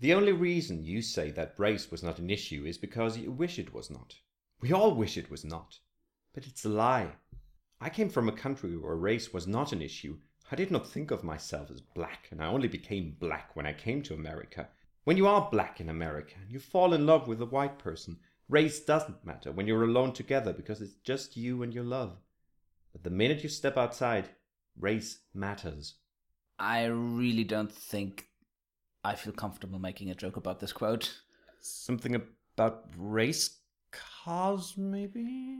The only reason you say that race was not an issue is because you wish it was not. We all wish it was not. But it's a lie. I came from a country where race was not an issue. I did not think of myself as black, and I only became black when I came to America. When you are black in America and you fall in love with a white person, race doesn't matter when you're alone together because it's just you and your love. But the minute you step outside, race matters. I really don't think I feel comfortable making a joke about this quote. Something about race cars, maybe?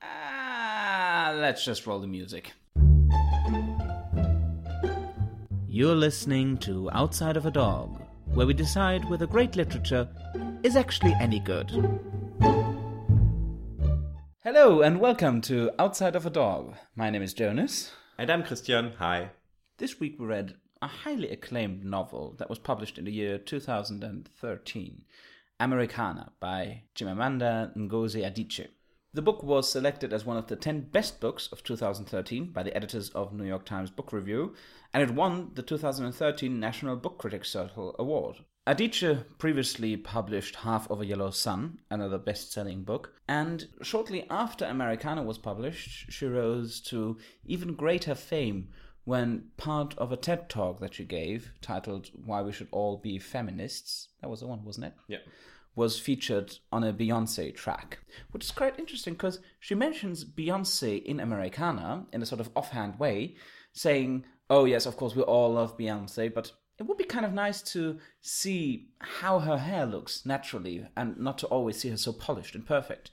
Ah, let's just roll the music. You're listening to Outside of a Dog, where we decide whether great literature is actually any good. Hello, and welcome to Outside of a Dog. My name is Jonas. And I'm Christian. Hi. This week we read a highly acclaimed novel that was published in the year 2013 Americanah by Chimamanda Ngozi Adichie. The book was selected as one of the 10 best books of 2013 by the editors of New York Times Book Review, and it won the 2013 National Book Critics Circle Award. Adichie previously published Half of a Yellow Sun, another best selling book, and shortly after Americanah was published, she rose to even greater fame when part of a TED talk that she gave, titled Why We Should All Be Feminists, that was the one, wasn't it? Yeah. Was featured on a Beyonce track, which is quite interesting because she mentions Beyonce in Americanah in a sort of offhand way, saying, Oh, yes, of course, we all love Beyonce, but it would be kind of nice to see how her hair looks naturally and not to always see her so polished and perfect.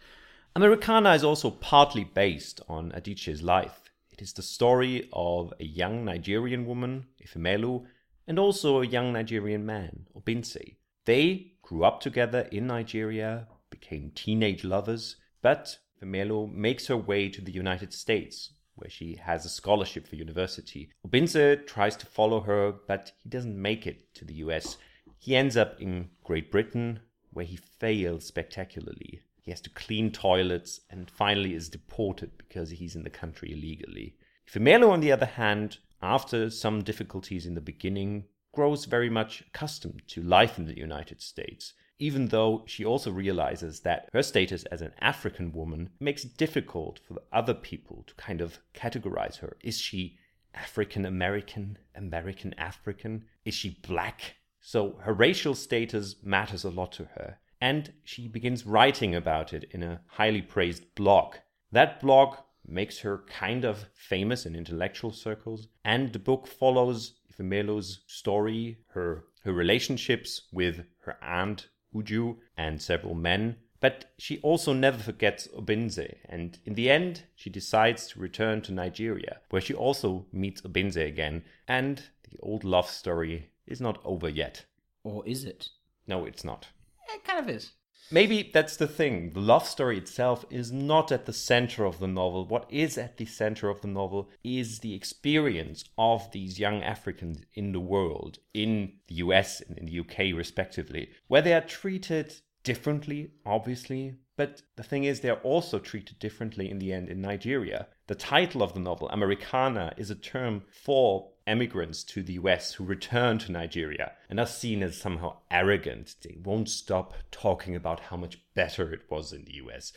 Americanah is also partly based on Adichie's life. It is the story of a young Nigerian woman, Ifemelu, and also a young Nigerian man, Obinze. They grew up together in Nigeria, became teenage lovers, but Ifemelu makes her way to the United States, where she has a scholarship for university. Obinze tries to follow her, but he doesn't make it to the US. He ends up in Great Britain, where he fails spectacularly. He has to clean toilets and finally is deported because he's in the country illegally. Ifemelu, on the other hand, after some difficulties in the beginning, grows very much accustomed to life in the United States, even though she also realizes that her status as an African woman makes it difficult for other people to kind of categorize her. Is she African American, American African? Is she black? So her racial status matters a lot to her and she begins writing about it in a highly praised blog. That blog makes her kind of famous in intellectual circles, and the book follows Ifemelu's story, her her relationships with her aunt Uju and several men. But she also never forgets Obinze, and in the end, she decides to return to Nigeria, where she also meets Obinze again, and the old love story is not over yet. Or is it? No, it's not. It kind of is. Maybe that's the thing. The love story itself is not at the center of the novel. What is at the center of the novel is the experience of these young Africans in the world, in the US and in the UK, respectively, where they are treated differently, obviously. But the thing is, they're also treated differently in the end in Nigeria. The title of the novel, Americanah, is a term for emigrants to the US who return to Nigeria and are seen as somehow arrogant. They won't stop talking about how much better it was in the US.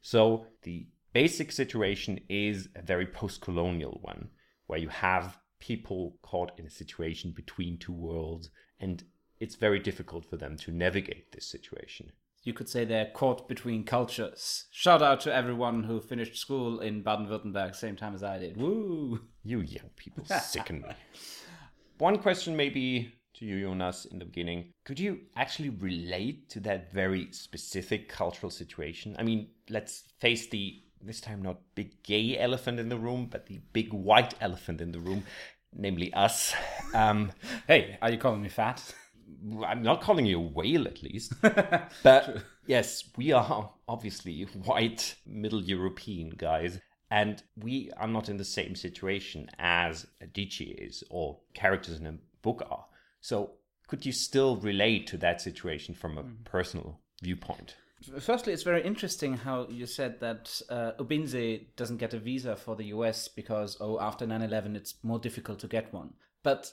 So the basic situation is a very post colonial one, where you have people caught in a situation between two worlds, and it's very difficult for them to navigate this situation. You could say they're caught between cultures. Shout out to everyone who finished school in Baden Württemberg same time as I did. Woo! You young people sicken me. One question, maybe to you, Jonas, in the beginning. Could you actually relate to that very specific cultural situation? I mean, let's face the this time not big gay elephant in the room, but the big white elephant in the room, namely us. Um, hey, are you calling me fat? I'm not calling you a whale, at least. but yes, we are obviously white, middle European guys. And we are not in the same situation as Adichie is or characters in a book are. So could you still relate to that situation from a mm. personal viewpoint? Firstly, it's very interesting how you said that uh, Obinze doesn't get a visa for the US because, oh, after 9 11, it's more difficult to get one. But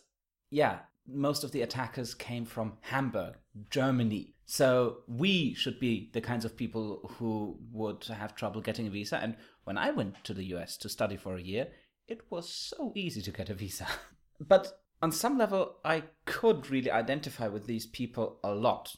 yeah, most of the attackers came from Hamburg, Germany. So we should be the kinds of people who would have trouble getting a visa. And when I went to the US to study for a year, it was so easy to get a visa. but on some level, I could really identify with these people a lot.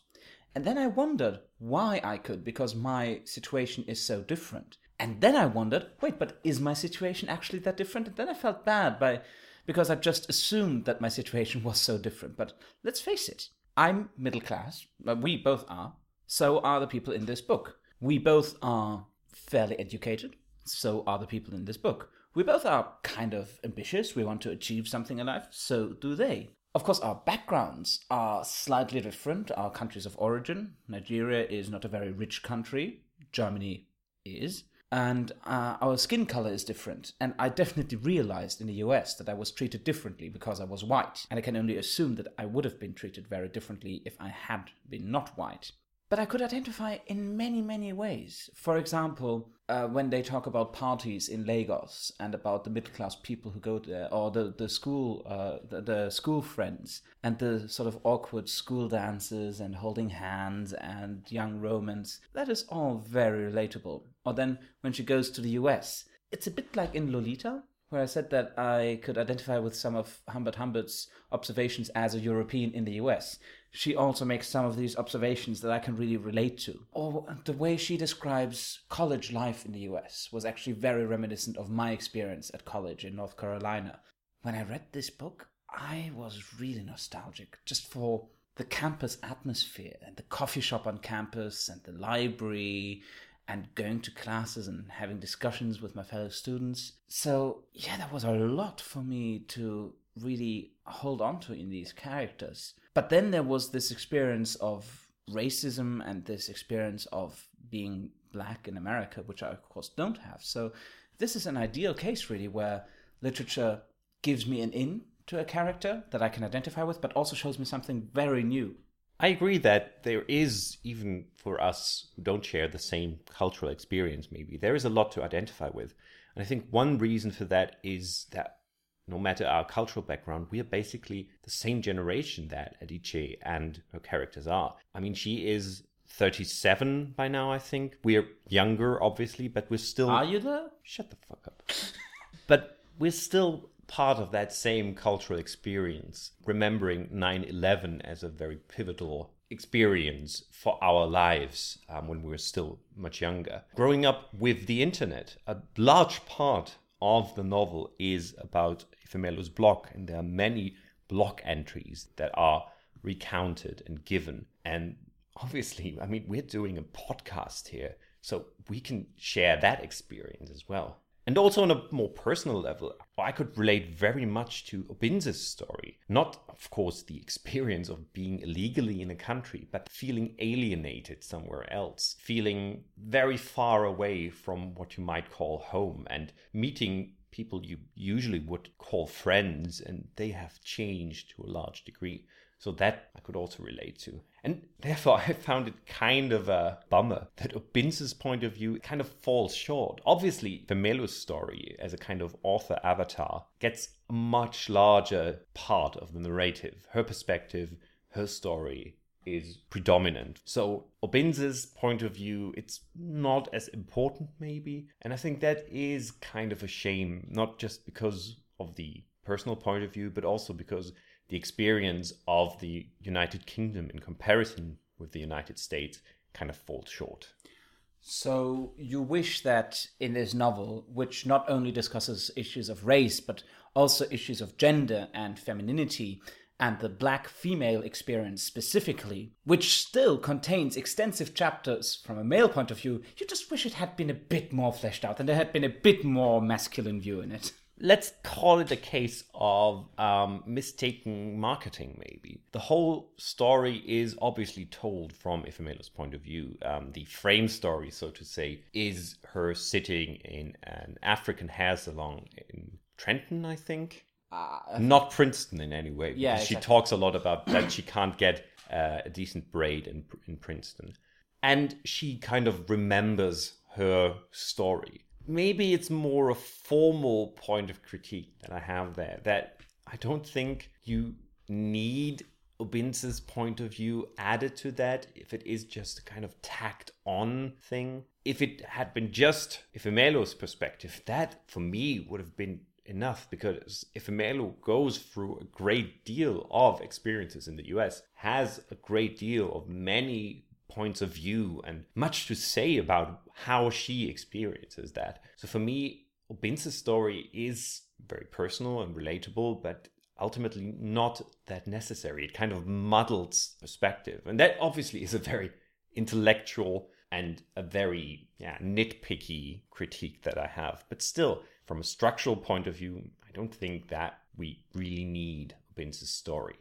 And then I wondered why I could, because my situation is so different. And then I wondered, wait, but is my situation actually that different? And then I felt bad by because I've just assumed that my situation was so different. But let's face it, I'm middle class. Uh, we both are. So are the people in this book. We both are fairly educated. So are the people in this book. We both are kind of ambitious. We want to achieve something in life. So do they. Of course, our backgrounds are slightly different. Our countries of origin. Nigeria is not a very rich country. Germany is and uh, our skin color is different. And I definitely realized in the US that I was treated differently because I was white. And I can only assume that I would have been treated very differently if I had been not white. But I could identify in many, many ways. For example, uh, when they talk about parties in Lagos and about the middle class people who go there, or the the school uh, the, the, school friends and the sort of awkward school dances and holding hands and young romance, that is all very relatable. Or then when she goes to the U.S., it's a bit like in Lolita, where I said that I could identify with some of Humbert Humbert's observations as a European in the US she also makes some of these observations that I can really relate to. Or the way she describes college life in the US was actually very reminiscent of my experience at college in North Carolina. When I read this book, I was really nostalgic just for the campus atmosphere and the coffee shop on campus and the library and going to classes and having discussions with my fellow students. So, yeah, that was a lot for me to really hold on to in these characters. But then there was this experience of racism and this experience of being black in America, which I, of course, don't have. So this is an ideal case, really, where literature gives me an in to a character that I can identify with, but also shows me something very new. I agree that there is, even for us who don't share the same cultural experience, maybe, there is a lot to identify with. And I think one reason for that is that no matter our cultural background, we are basically the same generation that Adichie and her characters are. I mean, she is 37 by now, I think. We're younger, obviously, but we're still. Are you there? Shut the fuck up. but we're still part of that same cultural experience, remembering 9 11 as a very pivotal experience for our lives um, when we were still much younger. Growing up with the internet, a large part of the novel is about Ifemelu's blog, and there are many blog entries that are recounted and given. And obviously, I mean, we're doing a podcast here, so we can share that experience as well. And also on a more personal level, I could relate very much to Obinze's story. Not, of course, the experience of being illegally in a country, but feeling alienated somewhere else, feeling very far away from what you might call home, and meeting people you usually would call friends, and they have changed to a large degree. So that I could also relate to. And therefore, I found it kind of a bummer that Obinze's point of view kind of falls short. Obviously, Ifemelu's story as a kind of author avatar gets a much larger part of the narrative. Her perspective, her story, is predominant. So Obinze's point of view, it's not as important maybe. And I think that is kind of a shame, not just because of the personal point of view, but also because the experience of the United Kingdom in comparison with the United States kind of falls short. So you wish that in this novel, which not only discusses issues of race, but also issues of gender and femininity, and the black female experience specifically, which still contains extensive chapters from a male point of view, you just wish it had been a bit more fleshed out and there had been a bit more masculine view in it. Let's call it a case of um, mistaken marketing, maybe. The whole story is obviously told from Ifemelu's point of view. Um, the frame story, so to say, is her sitting in an African hair salon in Trenton, I think uh, not Princeton in any way. Yeah, exactly. she talks a lot about that she can't get uh, a decent braid in in Princeton, and she kind of remembers her story. Maybe it's more a formal point of critique that I have there. That I don't think you need Obinze's point of view added to that, if it is just a kind of tacked on thing. If it had been just Ifemelu's perspective, that for me would have been enough because Ifemelu goes through a great deal of experiences in the US, has a great deal of many points of view and much to say about how she experiences that. So for me, Obinze's story is very personal and relatable, but ultimately not that necessary. It kind of muddles perspective. And that obviously is a very intellectual and a very yeah, nitpicky critique that I have. But still, from a structural point of view, I don't think that we really need Obinze's story.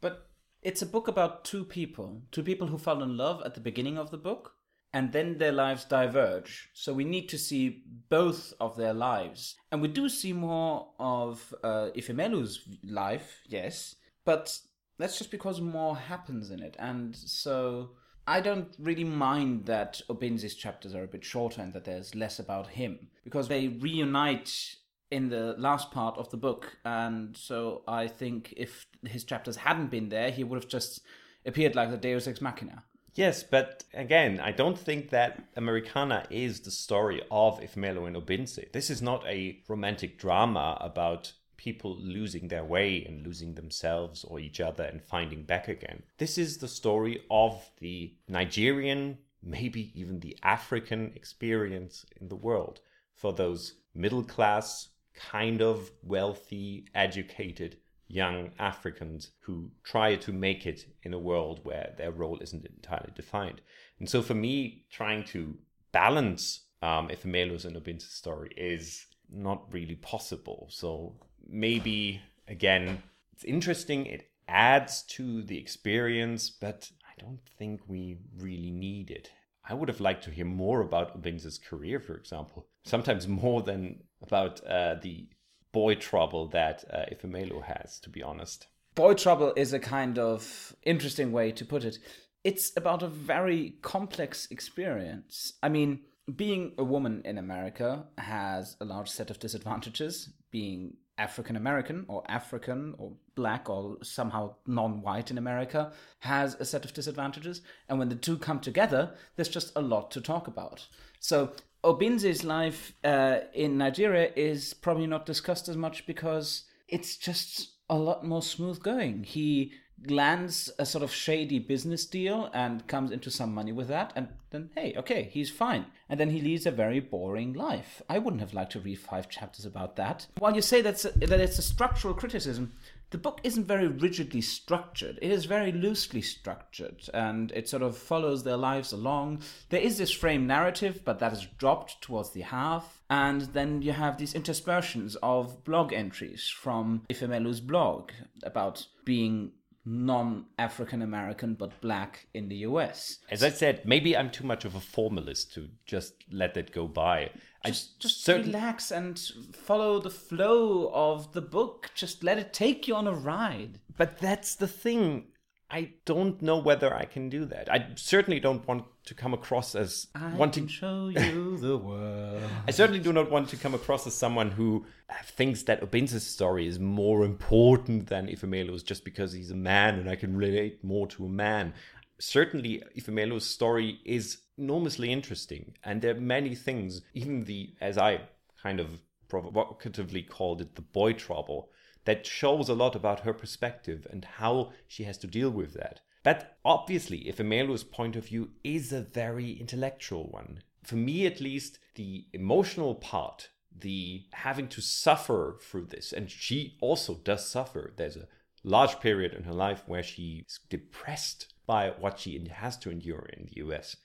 But it's a book about two people, two people who fall in love at the beginning of the book, and then their lives diverge. So we need to see both of their lives. And we do see more of uh, Ifemelu's life, yes, but that's just because more happens in it. And so I don't really mind that Obinze's chapters are a bit shorter and that there's less about him because they reunite in the last part of the book. And so I think if his chapters hadn't been there, he would have just appeared like the Deus Ex Machina. Yes, but again, I don't think that Americanah is the story of Ifemelu and Obinze. This is not a romantic drama about people losing their way and losing themselves or each other and finding back again. This is the story of the Nigerian, maybe even the African experience in the world for those middle class, kind of wealthy, educated young Africans who try to make it in a world where their role isn't entirely defined. And so for me, trying to balance um, Ifemelu's and Obinze's story is not really possible. So maybe, again, it's interesting, it adds to the experience, but I don't think we really need it. I would have liked to hear more about Obinze's career, for example, sometimes more than about uh, the boy trouble that uh, Ifemelu has, to be honest. Boy trouble is a kind of interesting way to put it. It's about a very complex experience. I mean, being a woman in America has a large set of disadvantages. Being African American or African or black or somehow non white in America has a set of disadvantages. And when the two come together, there's just a lot to talk about. So Obinze's life uh, in Nigeria is probably not discussed as much because it's just a lot more smooth going. He lands a sort of shady business deal and comes into some money with that, and then hey, okay, he's fine. And then he leads a very boring life. I wouldn't have liked to read five chapters about that. While you say that's a, that it's a structural criticism, the book isn't very rigidly structured. It is very loosely structured and it sort of follows their lives along. There is this frame narrative, but that is dropped towards the half. And then you have these interspersions of blog entries from Ifemelu's blog about being non African American but black in the US. As I said, maybe I'm too much of a formalist to just let that go by. Just, I just certain... relax and follow the flow of the book. Just let it take you on a ride. But that's the thing. I don't know whether I can do that. I certainly don't want to come across as I wanting to show you the world. I certainly do not want to come across as someone who thinks that Obinze's story is more important than Ifemelu's just because he's a man and I can relate more to a man. Certainly, Ifemelu's story is enormously interesting, and there are many things, even the, as I kind of provocatively called it, the boy trouble that shows a lot about her perspective and how she has to deal with that. But obviously, Ifemelu's point of view is a very intellectual one. For me, at least, the emotional part, the having to suffer through this, and she also does suffer. There's a large period in her life where she's depressed by what she has to endure in the US.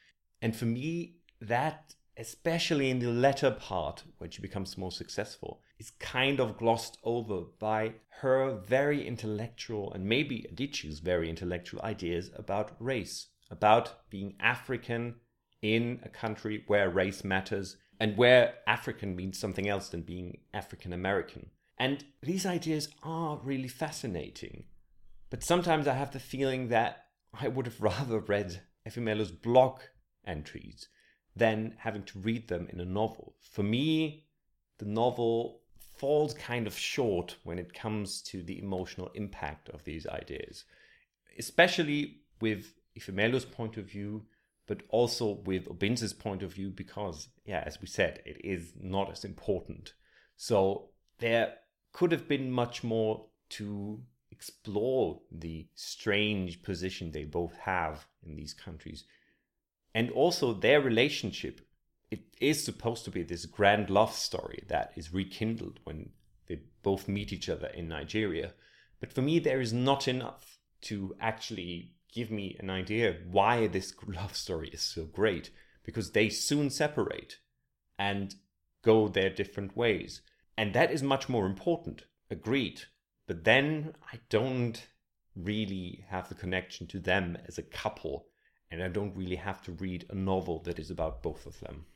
And for me, that especially in the latter part when she becomes more successful, is kind of glossed over by her very intellectual and maybe Adichie's very intellectual ideas about race, about being African in a country where race matters and where African means something else than being African American. And these ideas are really fascinating. But sometimes I have the feeling that I would have rather read Ifemelu's blog entries than having to read them in a novel. For me, the novel falls kind of short when it comes to the emotional impact of these ideas, especially with Ifemelu's point of view, but also with Obinze's point of view, because, yeah, as we said, it is not as important. So there could have been much more to explore the strange position they both have in these countries and also their relationship it is supposed to be this grand love story that is rekindled when they both meet each other in Nigeria. But for me there is not enough to actually give me an idea why this love story is so great because they soon separate and go their different ways. And that is much more important agreed. But then I don't really have the connection to them as a couple, and I don't really have to read a novel that is about both of them.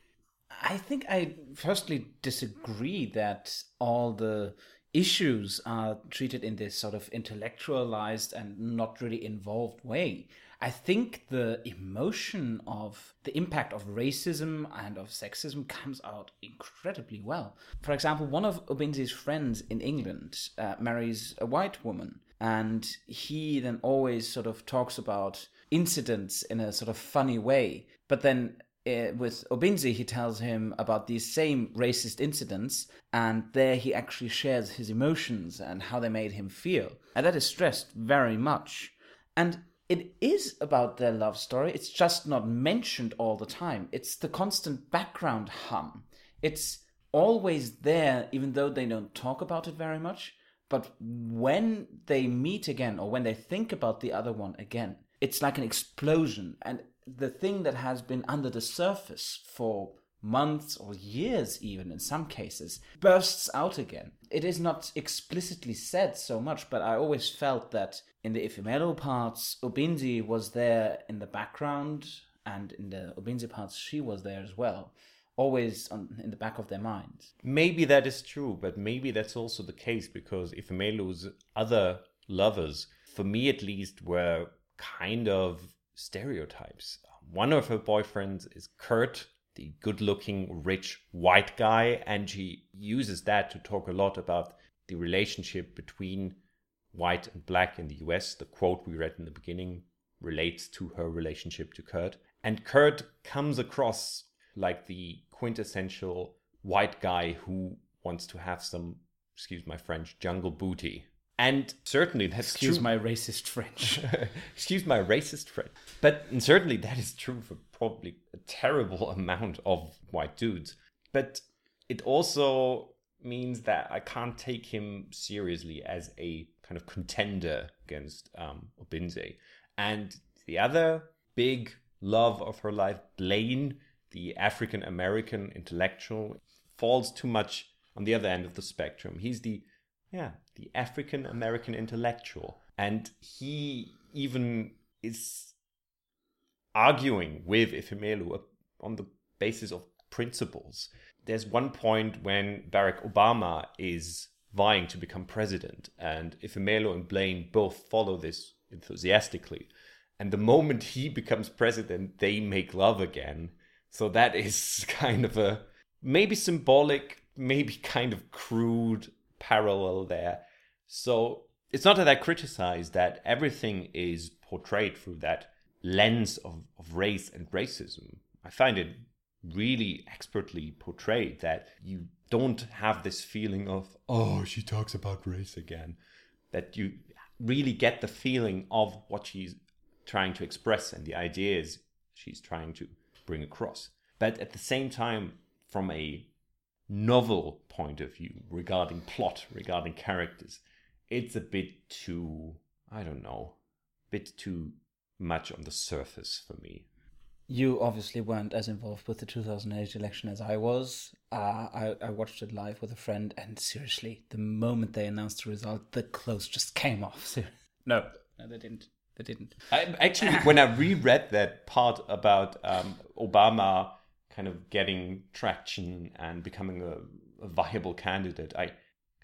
I think I firstly disagree that all the issues are treated in this sort of intellectualized and not really involved way. I think the emotion of the impact of racism and of sexism comes out incredibly well. For example, one of Obinze's friends in England uh, marries a white woman, and he then always sort of talks about incidents in a sort of funny way. But then uh, with Obinze, he tells him about these same racist incidents, and there he actually shares his emotions and how they made him feel. And that is stressed very much. And it is about their love story. It's just not mentioned all the time. It's the constant background hum. It's always there, even though they don't talk about it very much. But when they meet again, or when they think about the other one again, it's like an explosion. And the thing that has been under the surface for months or years, even in some cases, bursts out again. It is not explicitly said so much, but I always felt that in the Ifemelu parts, Obinze was there in the background, and in the Obinze parts, she was there as well. Always on, in the back of their minds. Maybe that is true, but maybe that's also the case because Ifemelu's other lovers, for me at least, were kind of stereotypes. One of her boyfriends is Kurt, the good looking, rich white guy, and she uses that to talk a lot about the relationship between white and black in the US. The quote we read in the beginning relates to her relationship to Kurt. And Kurt comes across like the quintessential white guy who wants to have some, excuse my French, jungle booty. And certainly that's Excuse true. my racist French. Excuse my racist French. But certainly that is true for probably a terrible amount of white dudes. But it also means that I can't take him seriously as a kind of contender against um, Obinze. And the other big love of her life, Blaine, the African American intellectual, falls too much on the other end of the spectrum. He's the yeah, the African American intellectual. And he even is arguing with Ifemelu on the basis of principles. There's one point when Barack Obama is vying to become president, and Ifemelu and Blaine both follow this enthusiastically. And the moment he becomes president, they make love again. So that is kind of a maybe symbolic, maybe kind of crude parallel there. So it's not that I criticize that everything is portrayed through that lens of, of race and racism. I find it really expertly portrayed that you don't have this feeling of, oh, she talks about race again. That you really get the feeling of what she's trying to express and the ideas she's trying to bring across. But at the same time, from a novel point of view regarding plot, regarding characters, it's a bit too, I don't know, bit too much on the surface for me. You obviously weren't as involved with the 2008 election as I was. Uh, I, I watched it live with a friend, and seriously, the moment they announced the result, the clothes just came off. So, no, no, they didn't. They didn't. I, actually, when I reread that part about um, Obama kind of getting traction and becoming a, a viable candidate, I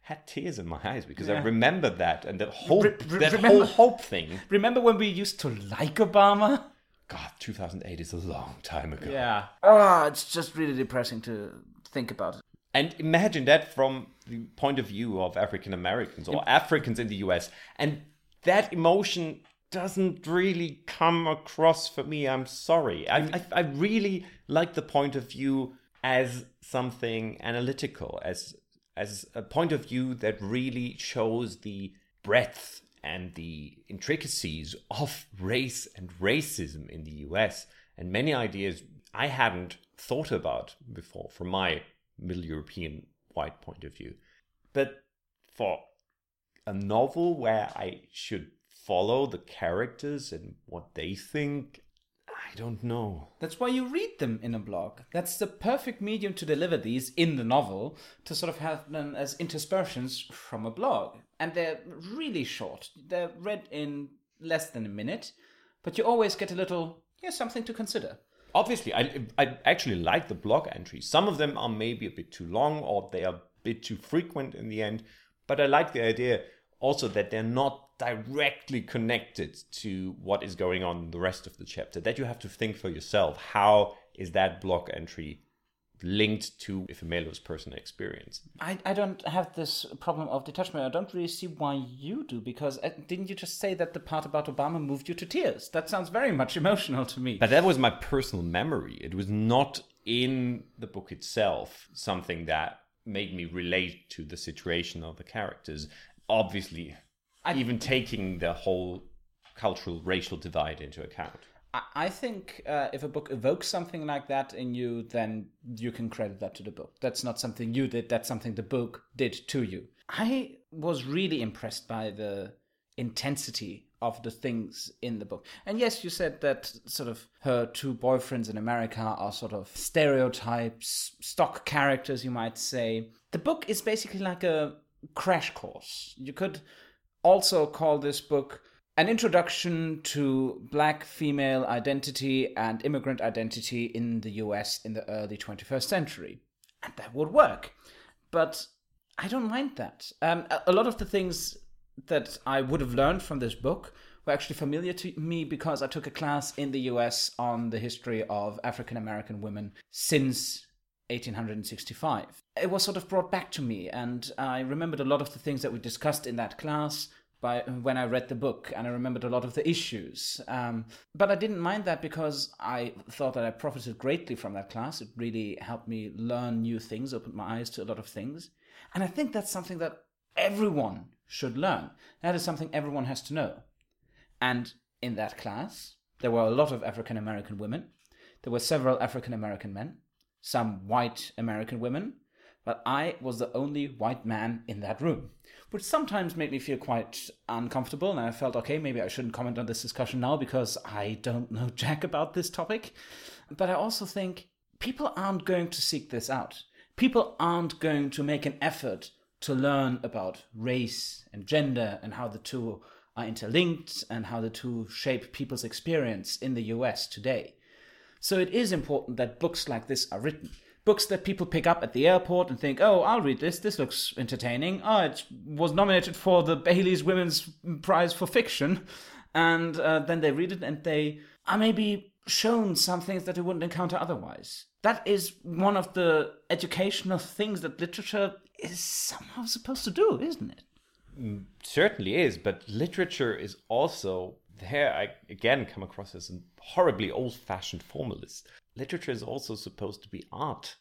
had tears in my eyes because I Yeah. remembered that and the hope, Re- re- that remember- whole hope thing. Remember when we used to like Obama? God, 2008 is a long time ago. Yeah. Oh, it's just really depressing to think about it. And imagine that from the point of view of African Americans or Africans in the US. And that emotion doesn't really come across for me. I'm sorry. I, I, I really like the point of view as something analytical, as as a point of view that really shows the breadth and the intricacies of race and racism in the US and many ideas I hadn't thought about before from my Middle European white point of view. But for a novel where I should follow the characters and what they think, I don't know. That's why you read them in a blog. That's the perfect medium to deliver these in the novel, to sort of have them as interspersions from a blog. And they're really short. They're read in less than a minute, but you always get a little, here's something to consider. Obviously, I, I actually like the blog entries. Some of them are maybe a bit too long or they are a bit too frequent in the end, but I like the idea also that they're not directly connected to what is going on in the rest of the chapter. That you have to think for yourself. How is that blog entry linked to Ifemelu's personal experience? I, I don't have this problem of detachment. I don't really see why you do, because uh, didn't you just say that the part about Obama moved you to tears? That sounds very much emotional to me. But that was my personal memory. It was not in the book itself something that made me relate to the situation of the characters obviously I, even taking the whole cultural racial divide into account. I think uh, if a book evokes something like that in you, then you can credit that to the book. That's not something you did, that's something the book did to you. I was really impressed by the intensity of the things in the book. And yes, you said that sort of her two boyfriends in America are sort of stereotypes, stock characters, you might say. The book is basically like a crash course. You could also call this book an introduction to black female identity and immigrant identity in the US in the early 21st century. And that would work. But I don't mind that. Um, a lot of the things that I would have learned from this book were actually familiar to me because I took a class in the US on the history of African American women since 1865. It was sort of brought back to me, and I remembered a lot of the things that we discussed in that class by when I read the book, and I remembered a lot of the issues. Um, but I didn't mind that because I thought that I profited greatly from that class. It really helped me learn new things, opened my eyes to a lot of things, and I think that's something that everyone should learn. That is something everyone has to know. And in that class, there were a lot of African American women. There were several African American men some white American women, but I was the only white man in that room, which sometimes made me feel quite uncomfortable. And I felt, okay, maybe I shouldn't comment on this discussion now because I don't know jack about this topic. But I also think people aren't going to seek this out. People aren't going to make an effort to learn about race and gender and how the two are interlinked and how the two shape people's experience in the US today. So it is important that books like this are written. Books that people pick up at the airport and think, oh, I'll read this. This looks entertaining. Oh, it was nominated for the Bailey's Women's Prize for Fiction. And uh, then they read it and they are maybe shown some things that they wouldn't encounter otherwise. That is one of the educational things that literature is somehow supposed to do, isn't it? Mm, certainly is, but literature is also here I again come across as a horribly old fashioned formalist. Literature is also supposed to be art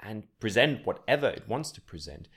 and present whatever it wants to present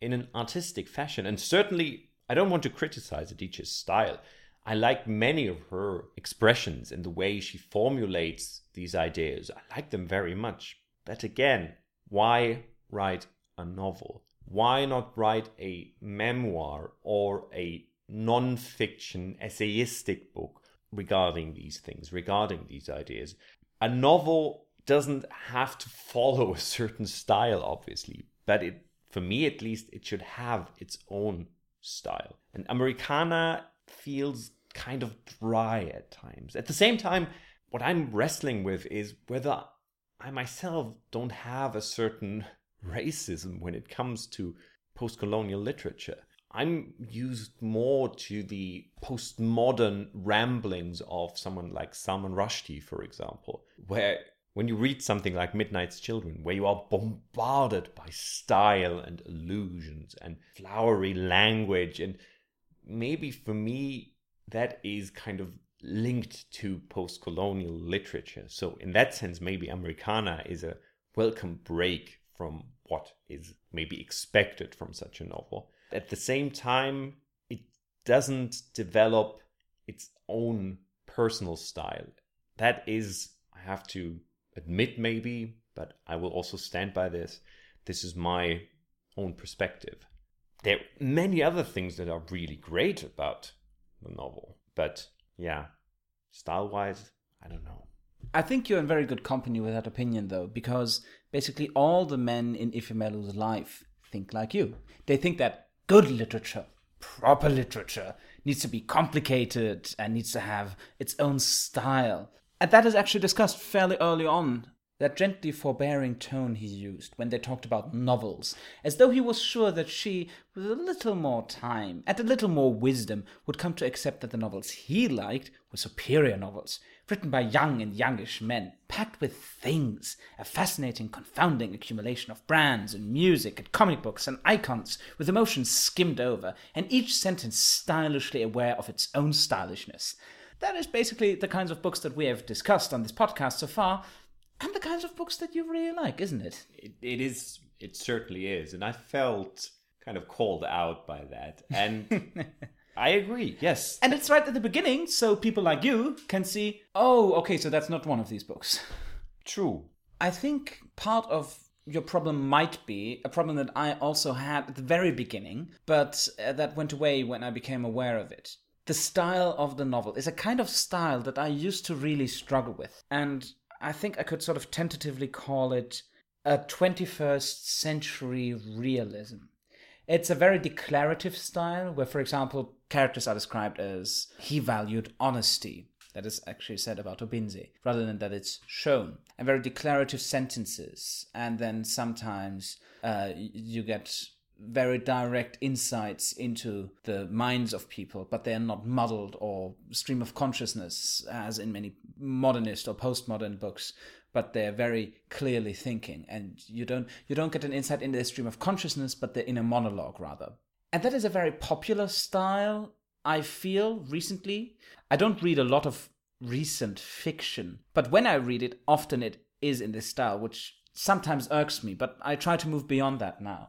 in an artistic fashion. And certainly, I don't want to criticize Adichie's style. I like many of her expressions and the way she formulates these ideas. I like them very much. But again, why write a novel? Why not write a memoir or a non-fiction essayistic book regarding these things, regarding these ideas. A novel doesn't have to follow a certain style, obviously, but it, for me at least, it should have its own style. And Americanah feels kind of dry at times. At the same time, what I'm wrestling with is whether I myself don't have a certain racism when it comes to post colonial literature. I'm used more to the postmodern ramblings of someone like Salman Rushdie, for example, where when you read something like Midnight's Children, where you are bombarded by style and illusions and flowery language, and maybe for me, that is kind of linked to post colonial literature. So, in that sense, maybe Americanah is a welcome break from what is maybe expected from such a novel. At the same time, it doesn't develop its own personal style. That is, I have to admit, maybe, but I will also stand by this. This is my own perspective. There are many other things that are really great about the novel, but yeah, style wise, I don't know. I think you're in very good company with that opinion, though, because basically all the men in Ifemelu's life think like you. They think that good literature, proper literature, needs to be complicated and needs to have its own style. And that is actually discussed fairly early on. That gently forbearing tone he used when they talked about novels, as though he was sure that she, with a little more time and a little more wisdom, would come to accept that the novels he liked were superior novels, written by young and youngish men, packed with things, a fascinating, confounding accumulation of brands and music and comic books and icons, with emotions skimmed over, and each sentence stylishly aware of its own stylishness. That is basically the kinds of books that we have discussed on this podcast so far, and the kinds of books that you really like, isn't it? It, it is. It certainly is, and I felt kind of called out by that, and I agree. Yes, and it's right at the beginning, so people like you can see. Oh, okay, so that's not one of these books. True. I think part of your problem might be a problem that I also had at the very beginning, but uh, that went away when I became aware of it the style of the novel is a kind of style that I used to really struggle with. And I think I could sort of tentatively call it a 21st century realism. It's a very declarative style where, for example, characters are described as he valued honesty. That is actually said about Obinze, rather than that it's shown. And very declarative sentences. And then sometimes uh, you get very direct insights into the minds of people, but they're not muddled or stream of consciousness as in many modernist or postmodern books but they're very clearly thinking. And you don't you don't get an insight into their stream of consciousness but they're in a monologue rather. And that is a very popular style i feel recently. I don't read a lot of recent fiction but when i read it often it is in this style which sometimes irks me but i try to move beyond that now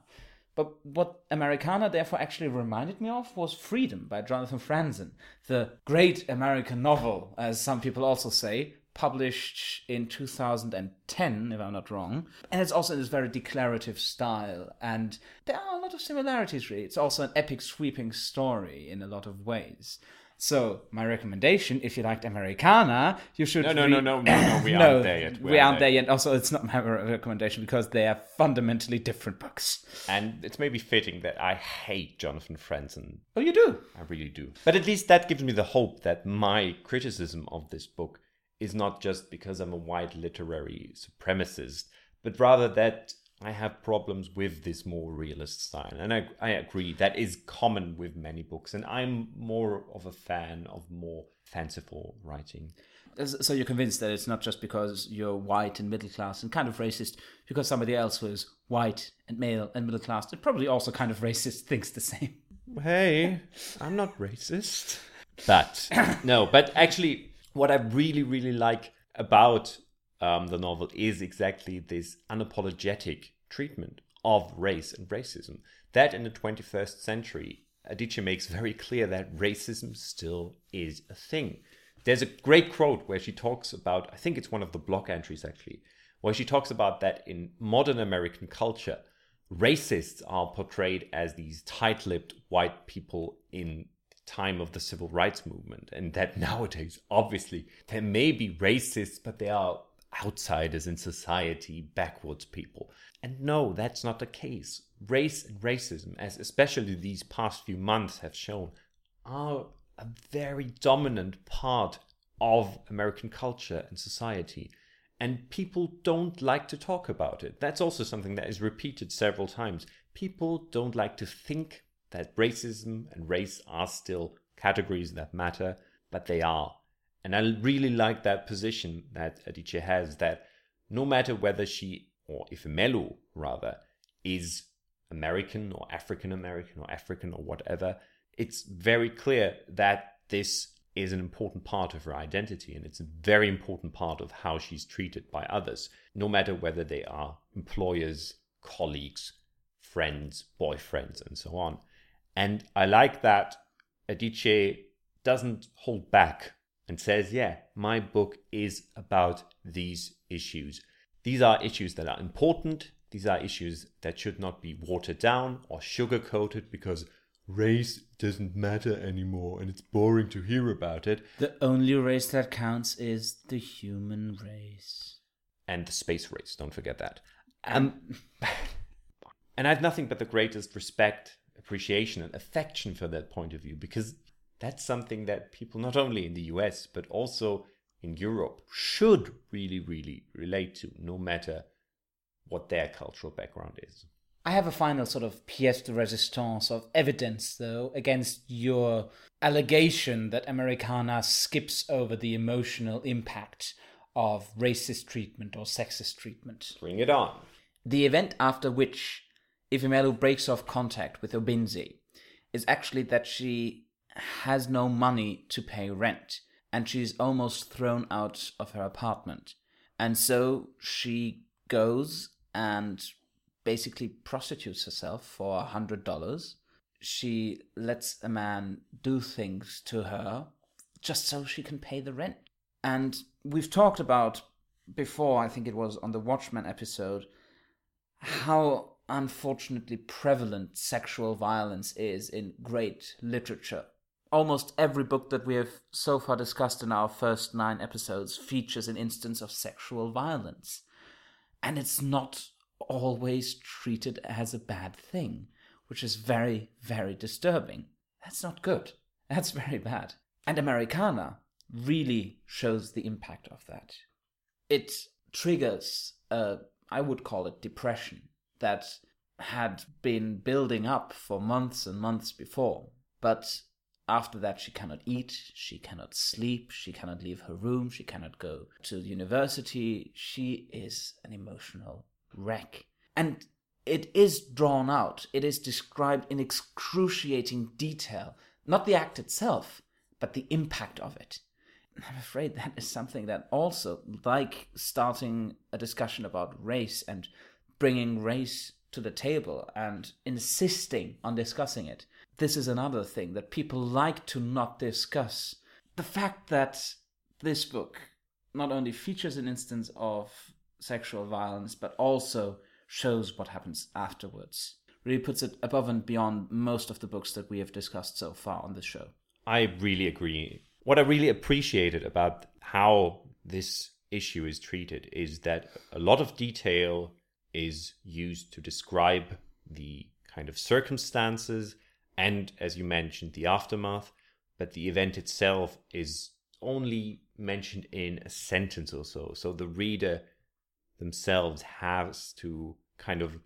but what Americanah therefore actually reminded me of was Freedom by Jonathan Franzen, the great American novel, as some people also say, published in 2010, if I'm not wrong. And it's also in this very declarative style. And there are a lot of similarities, really. It's also an epic, sweeping story in a lot of ways. So my recommendation, if you liked Americanah, you should. No, no, no, no, no, no. We aren't there yet. We, we aren't there yet. Also, it's not my recommendation because they are fundamentally different books. And it's maybe fitting that I hate Jonathan Franzen. Oh, you do? I really do. But at least that gives me the hope that my criticism of this book is not just because I'm a white literary supremacist, but rather that I have problems with this more realist style. And I, I agree, that is common with many books. And I'm more of a fan of more fanciful writing. So you're convinced that it's not just because you're white and middle class and kind of racist, because somebody else was white and male and middle class and probably also kind of racist thinks the same. Hey, I'm not racist. But, no, but actually, what I really, really like about um, the novel is exactly this unapologetic treatment of race and racism. That in the 21st century, Adichie makes very clear that racism still is a thing. There's a great quote where she talks about, I think it's one of the blog entries actually, where she talks about that in modern American culture, racists are portrayed as these tight lipped white people in time of the civil rights movement and that nowadays obviously there may be racists but they are outsiders in society, backwards people. And no, that's not the case. Race and racism, as especially these past few months have shown, are a very dominant part of American culture and society. And people don't like to talk about it. That's also something that is repeated several times. People don't like to think that racism and race are still categories that matter, but they are. And I really like that position that Adichie has that no matter whether she, or Ifemelu rather, is American or African American or African or whatever, it's very clear that this is an important part of her identity and it's a very important part of how she's treated by others, no matter whether they are employers, colleagues, friends, boyfriends, and so on. And I like that Adichie doesn't hold back and says, yeah, my book is about these issues. These are issues that are important. These are issues that should not be watered down or sugar coated because race doesn't matter anymore and it's boring to hear about it. The only race that counts is the human race. And the space race, don't forget that. Um, and I have nothing but the greatest respect, appreciation, and affection for that point of view because that's something that people, not only in the US, but also in Europe, should really, really relate to, no matter what their cultural background is. I have a final sort of pièce de résistance of evidence, though, against your allegation that Americanah skips over the emotional impact of racist treatment or sexist treatment. Bring it on. The event after which Ifemelu breaks off contact with Obinze is actually that she has no money to pay rent and she's almost thrown out of her apartment. And so she goes and basically prostitutes herself for a hundred dollars. She lets a man do things to her just so she can pay the rent. And we've talked about before, I think it was on the Watchmen episode, how unfortunately prevalent sexual violence is in great literature. Almost every book that we have so far discussed in our first nine episodes features an instance of sexual violence. And it's not always treated as a bad thing, which is very, very disturbing. That's not good. That's very bad. And Americanah really shows the impact of that. It triggers, a, I would call it depression, that had been building up for months and months before. But after that, she cannot eat, she cannot sleep, she cannot leave her room, she cannot go to university. She is an emotional wreck. And it is drawn out, it is described in excruciating detail, not the act itself, but the impact of it. I'm afraid that is something that also, like starting a discussion about race and bringing race to the table and insisting on discussing it, this is another thing that people like to not discuss. The fact that this book not only features an instance of sexual violence, but also shows what happens afterwards. Really puts it above and beyond most of the books that we have discussed so far on this show. I really agree. What I really appreciated about how this issue is treated is that a lot of detail is used to describe the kind of circumstances and, as you mentioned, the aftermath, but the event itself is only mentioned in a sentence or so. So the reader themselves has to kind of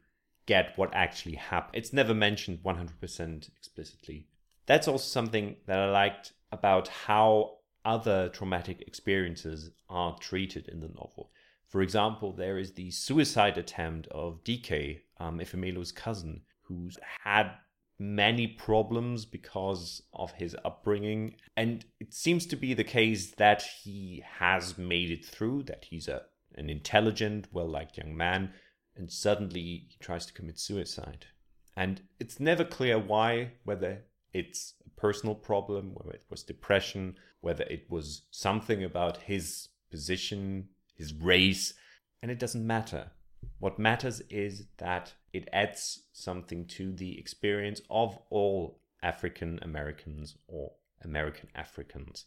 get what actually happened. It's never mentioned 100% explicitly. That's also something that I liked about how other traumatic experiences are treated in the novel. For example, there is the suicide attempt of DK, um, Ifemelu's cousin, who's had many problems because of his upbringing. And it seems to be the case that he has made it through, that he's a, an intelligent, well liked young man, and suddenly he tries to commit suicide. And it's never clear why, whether it's a personal problem, whether it was depression, whether it was something about his position, his race, and it doesn't matter. What matters is that it adds something to the experience of all African Americans or American Africans.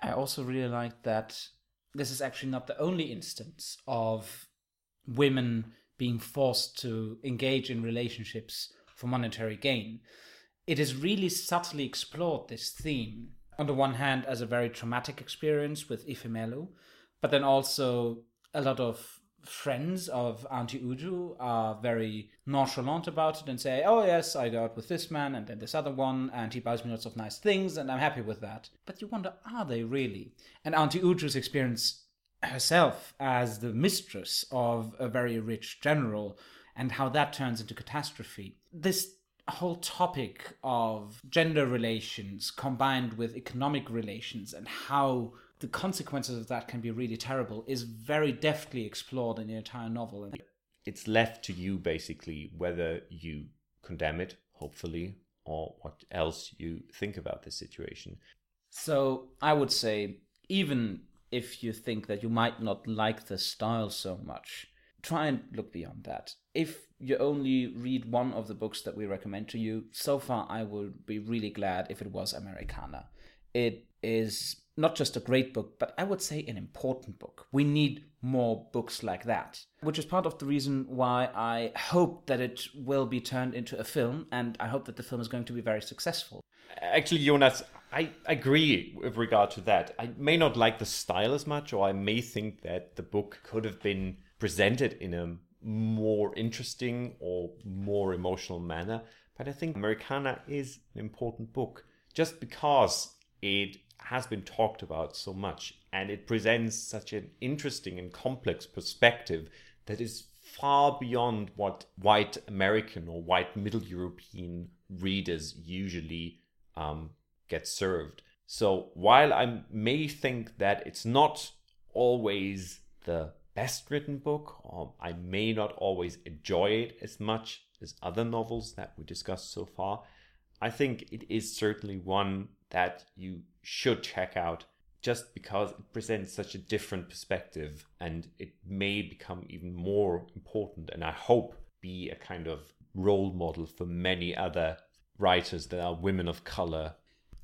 I also really like that this is actually not the only instance of women being forced to engage in relationships for monetary gain. It has really subtly explored this theme, on the one hand, as a very traumatic experience with Ifemelu, but then also a lot of friends of Auntie Uju are very nonchalant about it and say, oh, yes, I go out with this man and then this other one, and he buys me lots of nice things, and I'm happy with that. But you wonder, are they really? And Auntie Uju's experience herself as the mistress of a very rich general and how that turns into catastrophe. This whole topic of gender relations combined with economic relations and how the consequences of that can be really terrible is very deftly explored in the entire novel. It's left to you basically whether you condemn it, hopefully, or what else you think about this situation. So I would say, even if you think that you might not like the style so much, try and look beyond that. If you only read one of the books that we recommend to you, so far I would be really glad if it was Americanah. It is not just a great book, but I would say an important book. We need more books like that, which is part of the reason why I hope that it will be turned into a film, and I hope that the film is going to be very successful. Actually, Jonas, I agree with regard to that. I may not like the style as much, or I may think that the book could have been presented in a more interesting or more emotional manner. But I think Americanah is an important book just because it has been talked about so much and it presents such an interesting and complex perspective that is far beyond what white American or white Middle European readers usually um, get served. So while I may think that it's not always the best written book, or I may not always enjoy it as much as other novels that we discussed so far, I think it is certainly one that you should check out just because it presents such a different perspective and it may become even more important and I hope be a kind of role model for many other writers that are women of color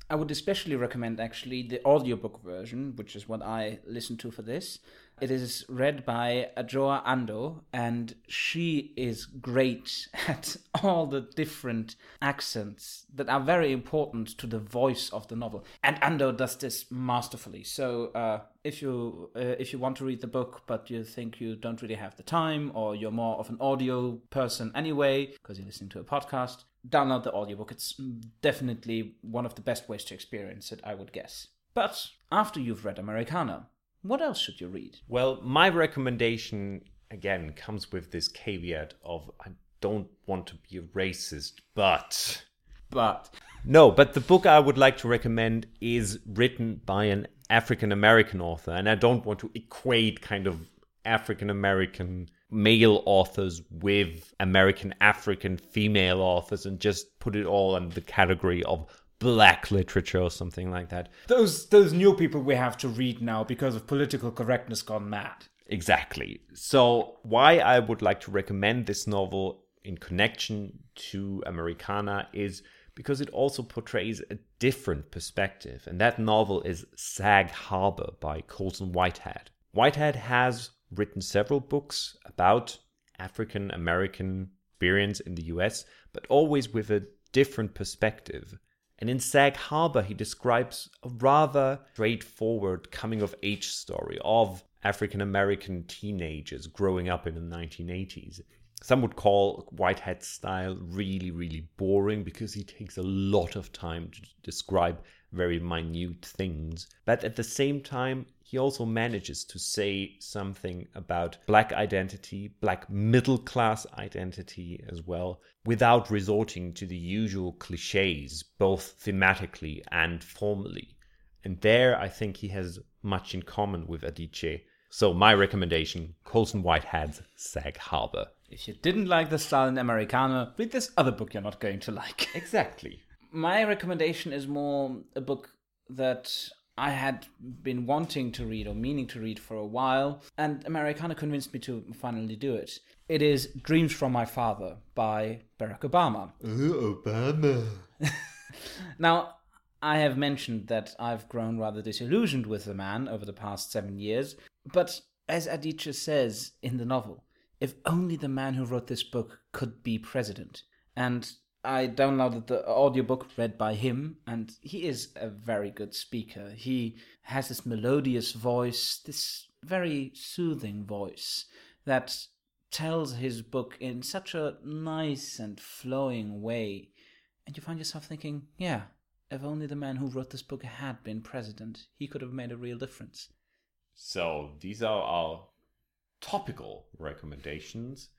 I would especially recommend actually the audiobook version, which is what I listened to for this. It is read by Adjoa Andoh, and she is great at all the different accents that are very important to the voice of the novel. And Andoh does this masterfully. So uh, if you uh, if you want to read the book but you think you don't really have the time, or you're more of an audio person anyway because you're listening to a podcast, download the audiobook. It's definitely one of the best ways to experience it, I would guess. But after you've read Americanah, what else should you read? Well, my recommendation again comes with this caveat of I don't want to be a racist, but but no, but the book I would like to recommend is written by an African American author, and I don't want to equate kind of African American male authors with American African female authors and just put it all in the category of black literature or something like that. Those those new people we have to read now because of political correctness gone mad. Exactly. So why I would like to recommend this novel in connection to Americanah is because it also portrays a different perspective, and that novel is Sag Harbor by Colson Whitehead. Whitehead has written several books about African American experience in the US, but always with a different perspective. And in Sag Harbor, he describes a rather straightforward coming of age story of African American teenagers growing up in the 1980s. Some would call Whitehead's style really, really boring because he takes a lot of time to describe very minute things. But at the same time, he also manages to say something about black identity, black middle class identity as well, without resorting to the usual cliches, both thematically and formally. And there, I think he has much in common with Adichie. So, my recommendation Colson Whitehead's Sag Harbor. If you didn't like the style in Americanah, read this other book you're not going to like. Exactly. My recommendation is more a book that I had been wanting to read or meaning to read for a while, and Americanah convinced me to finally do it. It is Dreams from My Father by Barack Obama. Ooh, Obama. now, I have mentioned that I've grown rather disillusioned with the man over the past seven years, but as Adichie says in the novel, if only the man who wrote this book could be president. And I downloaded the audiobook read by him, and he is a very good speaker. He has this melodious voice, this very soothing voice that tells his book in such a nice and flowing way. And you find yourself thinking, yeah, if only the man who wrote this book had been president, he could have made a real difference. So these are our topical recommendations.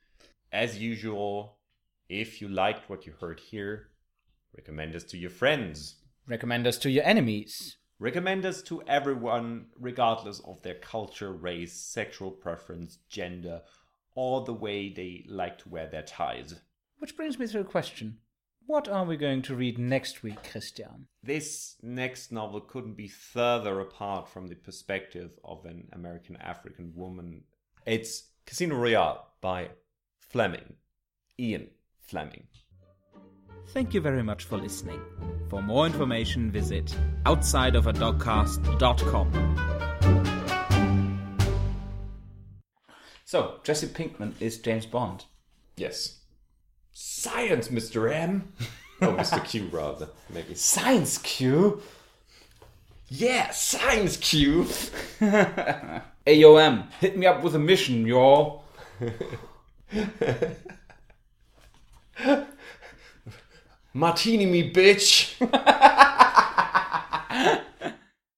As usual, if you liked what you heard here, recommend us to your friends. Recommend us to your enemies. Recommend us to everyone, regardless of their culture, race, sexual preference, gender, or the way they like to wear their ties. Which brings me to a question. What are we going to read next week, Christian? This next novel couldn't be further apart from the perspective of an American African woman. It's Casino Royale by Fleming, Ian Fleming. Thank you very much for listening. For more information, visit outsideofadogcast.com. So, Jesse Pinkman is James Bond. Yes. Science, Mr. M. oh, Mr. Q, rather. Maybe. Science Q? Yeah, Science Q. AOM, hit me up with a mission, y'all. Martini me, bitch.